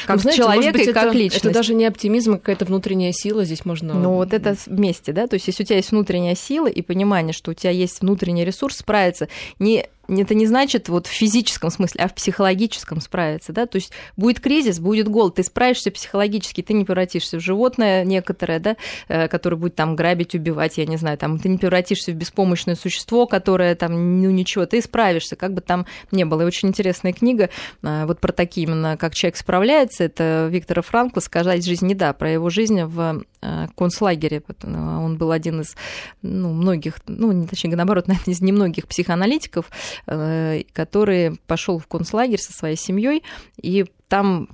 Speaker 2: Как ну, знаете, человека быть, и как
Speaker 1: это,
Speaker 2: личность.
Speaker 1: Это даже не оптимизм, а какая-то внутренняя сила здесь можно...
Speaker 2: Ну, вот это вместе, да? То есть, если у тебя есть внутренняя сила и понимание, что у тебя есть внутренний ресурс справиться не это не значит вот в физическом смысле, а в психологическом справиться, да, то есть будет кризис, будет голод, ты справишься психологически, ты не превратишься в животное некоторое, да, э, которое будет там грабить, убивать, я не знаю, там, ты не превратишься в беспомощное существо, которое там, ну ничего, ты справишься, как бы там не было. И очень интересная книга э, вот про такие именно, как человек справляется, это Виктора Франкла «Сказать жизнь не да», про его жизнь в э, концлагере, он был один из, ну, многих, ну, точнее, наоборот, наверное, из немногих психоаналитиков, который пошел в концлагерь со своей семьей и там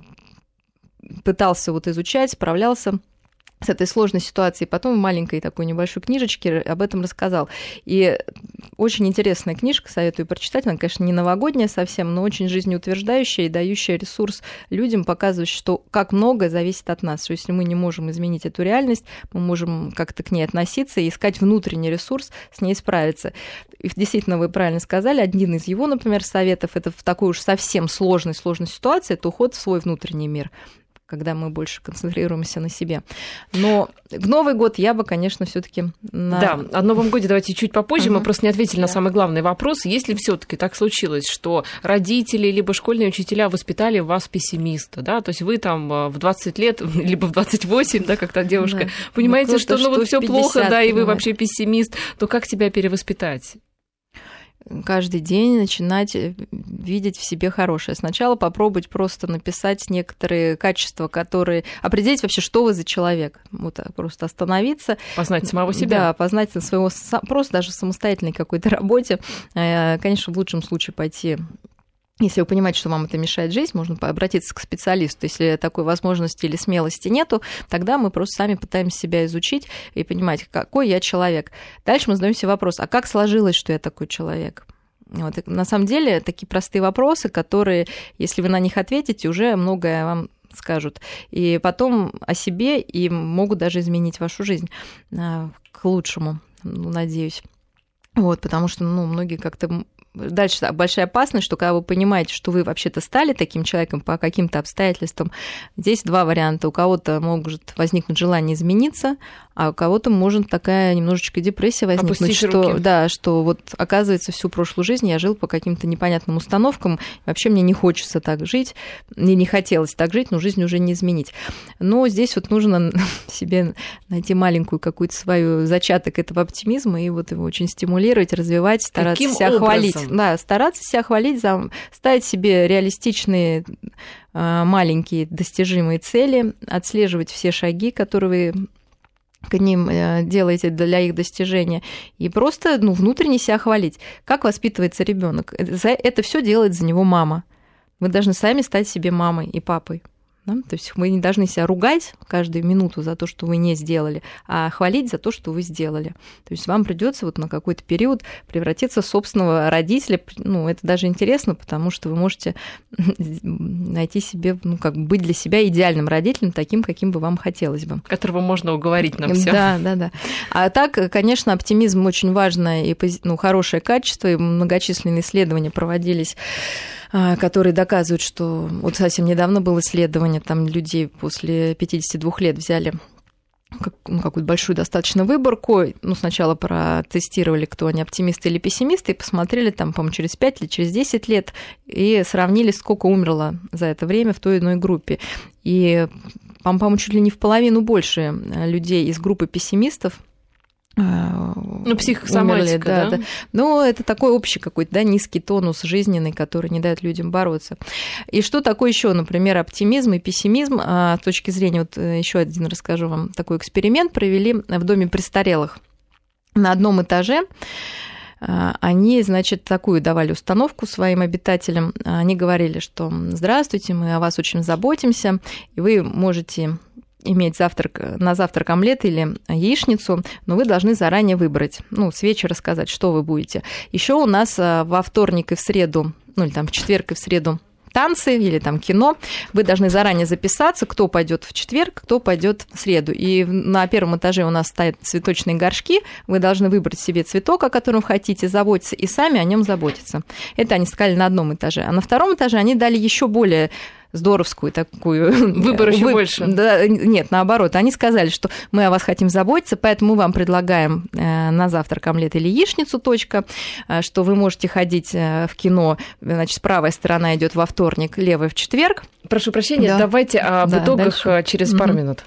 Speaker 2: пытался вот изучать, справлялся с этой сложной ситуацией. Потом в маленькой такой небольшой книжечке об этом рассказал. И очень интересная книжка, советую прочитать. Она, конечно, не новогодняя совсем, но очень жизнеутверждающая и дающая ресурс людям, показывающая, что как многое зависит от нас. Что если мы не можем изменить эту реальность, мы можем как-то к ней относиться и искать внутренний ресурс, с ней справиться. И действительно, вы правильно сказали, один из его, например, советов, это в такой уж совсем сложной, сложной ситуации, это уход в свой внутренний мир когда мы больше концентрируемся на себе. Но в Новый год я бы, конечно, все-таки на...
Speaker 1: Да, о Новом годе давайте чуть попозже. Uh-huh. Мы просто не ответили да. на самый главный вопрос. Если все-таки так случилось, что родители либо школьные учителя воспитали вас пессимиста, да, то есть вы там э, в 20 лет, либо в 28, да, как то девушка, да. понимаете, ну, что, ну, вот все плохо, да, и вы вообще пессимист, то как себя перевоспитать?
Speaker 2: Каждый день начинать э, видеть в себе хорошее. Сначала попробовать просто написать некоторые качества, которые... Определить вообще, что вы за человек. Вот а, просто остановиться.
Speaker 1: Познать самого себя.
Speaker 2: Да, познать своего... Просто даже самостоятельной какой-то работе. Э, конечно, в лучшем случае пойти если вы понимаете, что вам это мешает жить, можно обратиться к специалисту. Если такой возможности или смелости нету, тогда мы просто сами пытаемся себя изучить и понимать, какой я человек. Дальше мы задаем себе вопрос, а как сложилось, что я такой человек? Вот, на самом деле, такие простые вопросы, которые, если вы на них ответите, уже многое вам скажут. И потом о себе и могут даже изменить вашу жизнь а, к лучшему. ну, надеюсь. Вот, потому что, ну, многие как-то дальше большая опасность, что когда вы понимаете, что вы вообще-то стали таким человеком по каким-то обстоятельствам, здесь два варианта. У кого-то может возникнуть желание измениться, а у кого-то может такая немножечко депрессия возникнуть, Опустить что, руки. да, что вот оказывается всю прошлую жизнь я жил по каким-то непонятным установкам, вообще мне не хочется так жить, мне не хотелось так жить, но жизнь уже не изменить. Но здесь вот нужно себе найти маленькую какую-то свою зачаток этого оптимизма и вот его очень стимулировать, развивать, стараться Каким себя образом? хвалить. Да, стараться себя хвалить, ставить себе реалистичные а, маленькие достижимые цели, отслеживать все шаги, которые вы к ним э, делаете для их достижения, и просто ну, внутренне себя хвалить. Как воспитывается ребенок? Это все делает за него мама. Вы должны сами стать себе мамой и папой. Да? То есть мы не должны себя ругать каждую минуту за то, что вы не сделали, а хвалить за то, что вы сделали. То есть вам придется вот на какой-то период превратиться в собственного родителя. Ну, это даже интересно, потому что вы можете найти себе, ну, как быть для себя идеальным родителем, таким, каким бы вам хотелось бы.
Speaker 1: Которого можно уговорить на все.
Speaker 2: Да, да, да. А так, конечно, оптимизм очень важное и ну, хорошее качество, и многочисленные исследования проводились а, которые доказывают, что вот совсем недавно было исследование, там людей после 52 лет взяли ну, какую-то большую достаточно выборку. Ну, сначала протестировали, кто они, оптимисты или пессимисты, и посмотрели там, по-моему, через 5 или через 10 лет, и сравнили, сколько умерло за это время в той или иной группе. И, по-моему, чуть ли не в половину больше людей из группы пессимистов
Speaker 1: ну, психосоматика, да, да? да.
Speaker 2: Ну, это такой общий какой-то, да, низкий тонус жизненный, который не дает людям бороться. И что такое еще, например, оптимизм и пессимизм а, с точки зрения, вот э, еще один расскажу вам, такой эксперимент провели в доме престарелых. На одном этаже а, они, значит, такую давали установку своим обитателям. Они говорили, что «Здравствуйте, мы о вас очень заботимся, и вы можете иметь завтрак, на завтрак омлет или яичницу, но вы должны заранее выбрать, ну, с вечера сказать, что вы будете. Еще у нас а, во вторник и в среду, ну, или там в четверг и в среду танцы или там кино, вы должны заранее записаться, кто пойдет в четверг, кто пойдет в среду. И на первом этаже у нас стоят цветочные горшки, вы должны выбрать себе цветок, о котором хотите заботиться, и сами о нем заботиться. Это они сказали на одном этаже. А на втором этаже они дали еще более здоровскую такую...
Speaker 1: Выбор еще Вы... больше.
Speaker 2: Да, нет, наоборот. Они сказали, что мы о вас хотим заботиться, поэтому мы вам предлагаем э, на завтрак омлет или яичницу, точка, э, что вы можете ходить э, в кино, значит, правая сторона идет во вторник, левая в четверг.
Speaker 1: Прошу прощения, да. давайте об да, итогах дальше. через пару угу. минут.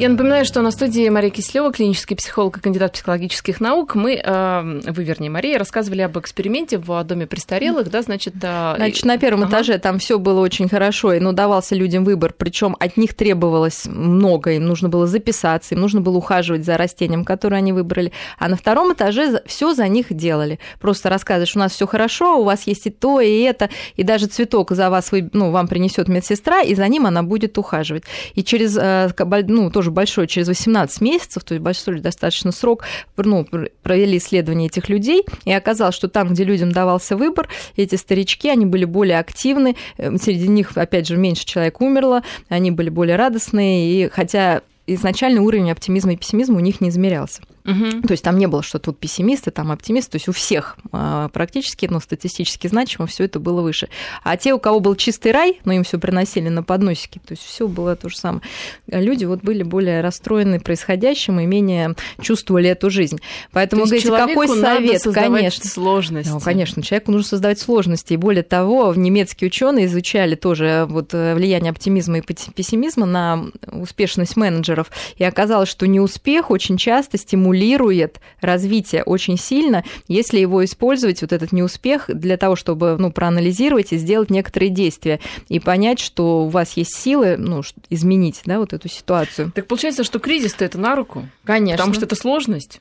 Speaker 1: Я напоминаю, что на студии Мария Кислева, клинический психолог и кандидат психологических наук. Мы, э, вы, вернее, Мария, рассказывали об эксперименте в доме престарелых, да, значит...
Speaker 2: Э, значит, на первом ага. этаже там все было очень хорошо, и ну, давался людям выбор, причем от них требовалось много, им нужно было записаться, им нужно было ухаживать за растением, которое они выбрали. А на втором этаже все за них делали. Просто рассказываешь, у нас все хорошо, у вас есть и то, и это, и даже цветок за вас, ну, вам принесет медсестра, и за ним она будет ухаживать. И через, э, ну, тоже тоже большой, через 18 месяцев, то есть большой достаточно срок, ну, провели исследование этих людей, и оказалось, что там, где людям давался выбор, эти старички, они были более активны, э, среди них, опять же, меньше человек умерло, они были более радостные, и хотя изначальный уровень оптимизма и пессимизма у них не измерялся. Угу. То есть там не было, что тут пессимисты, там оптимисты, то есть у всех а, практически, но статистически значимо все это было выше. А те, у кого был чистый рай, но им все приносили на подносике, то есть все было то же самое. Люди вот были более расстроены происходящим и менее чувствовали эту жизнь. Поэтому,
Speaker 1: говорите, какой совет? конечно.
Speaker 2: Сложности. Ну, конечно, человеку нужно создавать сложности. И более того, немецкие ученые изучали тоже вот э, влияние оптимизма и пессимизма на успешность менеджеров. И оказалось, что неуспех очень часто стимулирует стимулирует развитие очень сильно, если его использовать, вот этот неуспех, для того, чтобы ну, проанализировать и сделать некоторые действия, и понять, что у вас есть силы ну, изменить да, вот эту ситуацию.
Speaker 1: Так получается, что кризис-то это на руку?
Speaker 2: Конечно.
Speaker 1: Потому что это сложность.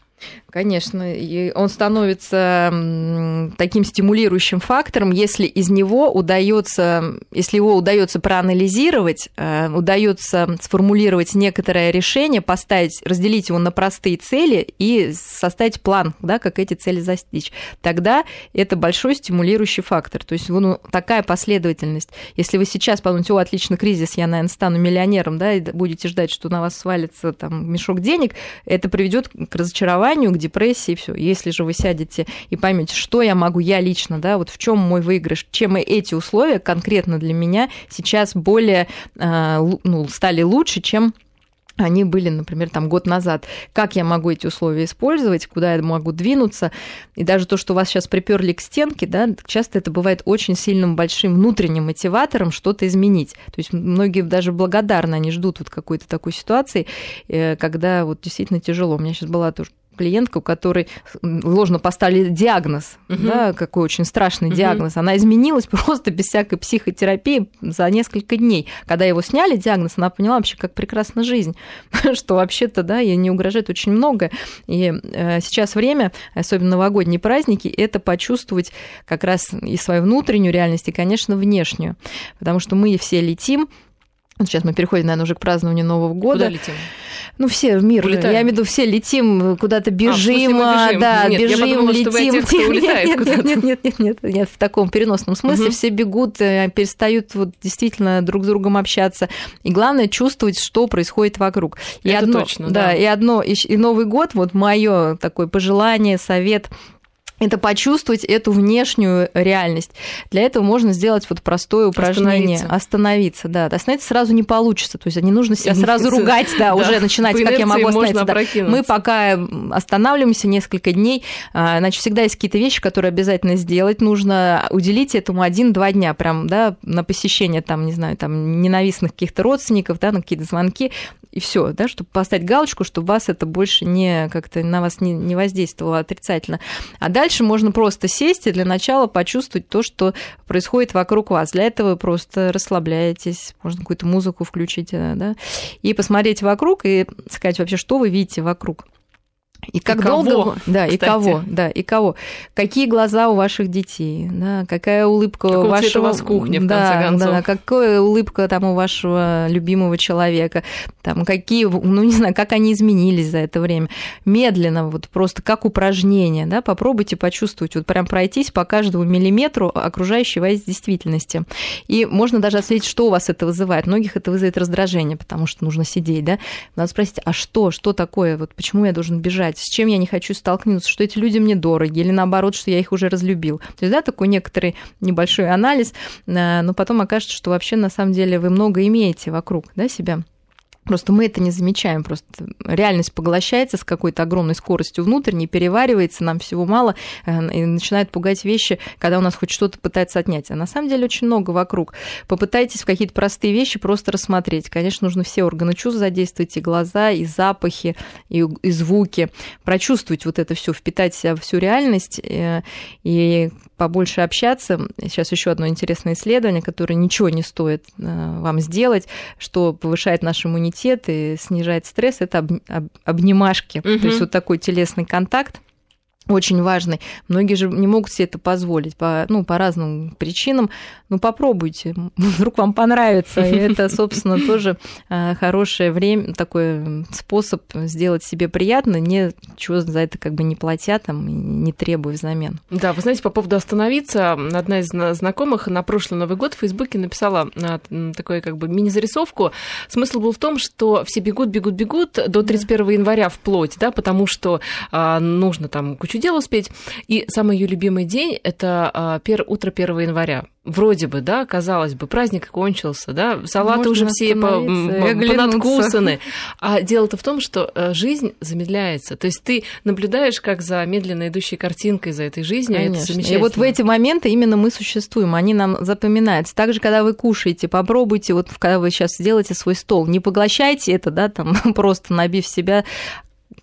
Speaker 2: Конечно, и он становится таким стимулирующим фактором, если из него удается, если его удается проанализировать, э, удается сформулировать некоторое решение, поставить, разделить его на простые цели и составить план, да, как эти цели достичь. Тогда это большой стимулирующий фактор. То есть ну, такая последовательность. Если вы сейчас подумаете, о, отлично, кризис, я, наверное, стану миллионером, да, и будете ждать, что на вас свалится там мешок денег, это приведет к разочарованию, депрессии, все. Если же вы сядете и поймете, что я могу, я лично, да, вот в чем мой выигрыш, чем эти условия конкретно для меня сейчас более а, ну, стали лучше, чем они были, например, там год назад. Как я могу эти условия использовать, куда я могу двинуться. И даже то, что вас сейчас приперли к стенке, да, часто это бывает очень сильным большим внутренним мотиватором что-то изменить. То есть многие даже благодарны, они ждут вот какой-то такой ситуации, э, когда вот действительно тяжело. У меня сейчас была тоже клиентка, у которой ложно поставили диагноз, угу. да, какой очень страшный угу. диагноз. Она изменилась просто без всякой психотерапии за несколько дней. Когда его сняли диагноз, она поняла вообще, как прекрасна жизнь, что вообще-то, да, ей не угрожает очень много. И э, сейчас время, особенно новогодние праздники, это почувствовать как раз и свою внутреннюю реальность, и, конечно, внешнюю. Потому что мы все летим, Сейчас мы переходим, наверное, уже к празднованию Нового года.
Speaker 1: Куда летим?
Speaker 2: Ну, все в мир. Улетаем. Я имею в виду, все летим, куда-то бежим, а, бежим. да,
Speaker 1: нет,
Speaker 2: бежим,
Speaker 1: подумала,
Speaker 2: летим.
Speaker 1: Что вы те, кто улетает
Speaker 2: нет, нет, нет, нет, нет, нет, нет, в таком переносном смысле. Угу. Все бегут, э, перестают вот действительно друг с другом общаться. И главное чувствовать, что происходит вокруг.
Speaker 1: И Это одно, точно,
Speaker 2: да.
Speaker 1: да.
Speaker 2: И одно, и, и Новый год, вот мое такое пожелание, совет – это почувствовать эту внешнюю реальность. Для этого можно сделать вот простое упражнение. Остановиться. Остановиться, да. Остановиться сразу не получится. То есть не нужно себя сразу ругать, да, уже начинать, как я могу остановиться. Да. Мы пока останавливаемся несколько дней, а, значит, всегда есть какие-то вещи, которые обязательно сделать. Нужно уделить этому один-два дня прям, да, на посещение там, не знаю, там ненавистных каких-то родственников, да, на какие-то звонки и все, да, чтобы поставить галочку, чтобы вас это больше не как-то на вас не, не воздействовало отрицательно. А дальше можно просто сесть и для начала почувствовать то, что происходит вокруг вас. Для этого вы просто расслабляетесь, можно какую-то музыку включить, э, да, и посмотреть вокруг и сказать вообще, что вы видите вокруг. И как и долго,
Speaker 1: кого,
Speaker 2: да, кстати. и кого, да, и кого, какие глаза у ваших детей, да, какая улыбка
Speaker 1: Какого
Speaker 2: у вашего,
Speaker 1: у вас кухня, в
Speaker 2: да,
Speaker 1: конце концов,
Speaker 2: да, какая улыбка там у вашего любимого человека, там какие, ну не знаю, как они изменились за это время, медленно, вот просто как упражнение, да, попробуйте почувствовать, вот прям пройтись по каждому миллиметру окружающей вас действительности, и можно даже отследить, что у вас это вызывает. Многих это вызывает раздражение, потому что нужно сидеть, да, надо спросить, а что, что такое, вот почему я должен бежать с чем я не хочу столкнуться, что эти люди мне дороги, или наоборот, что я их уже разлюбил. То есть, да, такой некоторый небольшой анализ, э, но потом окажется, что вообще на самом деле вы много имеете вокруг да, себя. Просто мы это не замечаем, просто реальность поглощается с какой-то огромной скоростью внутренней, переваривается, нам всего мало, э, и начинает пугать вещи, когда у нас хоть что-то пытается отнять. А на самом деле очень много вокруг. Попытайтесь в какие-то простые вещи просто рассмотреть. Конечно, нужно все органы чувств задействовать, и глаза, и запахи, и, и звуки, прочувствовать вот это все, впитать в себя всю реальность, э, и побольше общаться. Сейчас еще одно интересное исследование, которое ничего не стоит э, вам сделать, что повышает наш иммунитет и снижает стресс, это обнимашки. Угу. То есть вот такой телесный контакт очень важный. Многие же не могут себе это позволить по, ну, по разным причинам. Ну, попробуйте, вдруг вам понравится. И это, собственно, тоже э, хорошее время, такой способ сделать себе приятно, ничего за это как бы не платя, там, не требуя взамен.
Speaker 1: Да, вы знаете, по поводу остановиться, одна из знакомых на прошлый Новый год в Фейсбуке написала э, такую как бы мини-зарисовку. Смысл был в том, что все бегут, бегут, бегут до 31 января вплоть, да, потому что э, нужно там кучу дел успеть. И самый ее любимый день – это а, пер, утро 1 января. Вроде бы, да, казалось бы, праздник кончился, да, салаты Можно уже все по, понадкусаны. А дело-то в том, что э, жизнь замедляется. То есть ты наблюдаешь, как за медленно идущей картинкой за этой жизнью.
Speaker 2: Конечно. Это замечательно. И вот в эти моменты именно мы существуем, они нам запоминаются. Также, когда вы кушаете, попробуйте, вот когда вы сейчас сделаете свой стол, не поглощайте это, да, там просто набив себя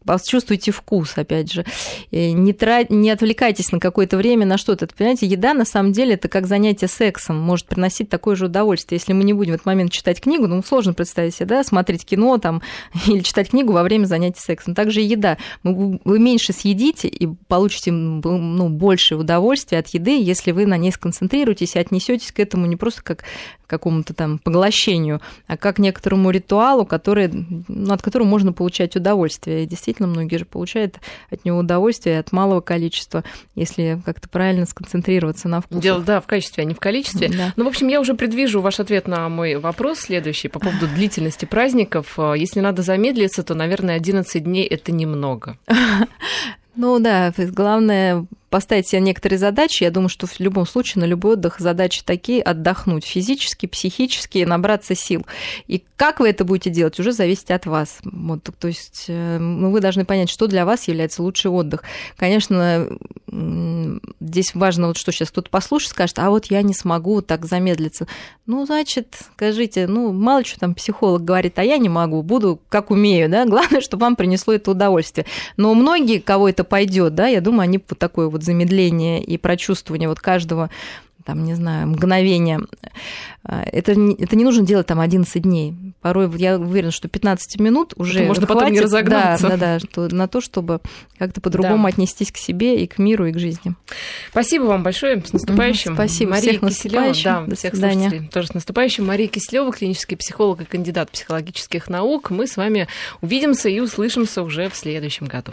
Speaker 2: почувствуйте вкус, опять же. Не, трать, не отвлекайтесь на какое-то время на что-то. Понимаете, еда на самом деле это как занятие сексом, может приносить такое же удовольствие. Если мы не будем в этот момент читать книгу, ну, сложно представить себе, да, смотреть кино там или читать книгу во время занятий сексом. Также еда. Вы меньше съедите и получите ну, больше удовольствия от еды, если вы на ней сконцентрируетесь и отнесетесь к этому не просто как какому-то там поглощению, а как некоторому ритуалу, который, ну, от которого можно получать удовольствие. Действительно, многие же получают от него удовольствие от малого количества, если как-то правильно сконцентрироваться на вкусе.
Speaker 1: Дело, да, в качестве, а не в количестве. Да. Ну, в общем, я уже предвижу ваш ответ на мой вопрос следующий по поводу длительности праздников. Если надо замедлиться, то, наверное, 11 дней – это немного.
Speaker 2: Ну да, главное поставить себе некоторые задачи. Я думаю, что в любом случае на любой отдых задачи такие отдохнуть физически, психически, набраться сил. И как вы это будете делать, уже зависит от вас. Вот, то есть э, ну, вы должны понять, что для вас является лучший отдых. Конечно, здесь важно, вот что сейчас кто-то послушает, скажет, а вот я не смогу так замедлиться. Ну, значит, скажите, ну, мало что там психолог говорит, а я не могу, буду как умею, да, главное, чтобы вам принесло это удовольствие. Но многие, кого это пойдет, да, я думаю, они вот такое вот замедление и прочувствование вот каждого там, не знаю, мгновения. А, это, это не нужно делать там 11 дней. Порой я уверена, что 15 минут уже это
Speaker 1: можно
Speaker 2: хватит,
Speaker 1: потом не разогнаться.
Speaker 2: Да, да, да, что, на то, чтобы как-то по-другому да. отнестись к себе и к миру, и к жизни.
Speaker 1: Спасибо вам большое. С наступающим.
Speaker 2: Спасибо.
Speaker 1: Мария
Speaker 2: всех
Speaker 1: Киселева. Да, До всех свидания. слушателей. Тоже с наступающим. Мария Киселева, клинический психолог и кандидат психологических наук. Мы с вами увидимся и услышимся уже в следующем году.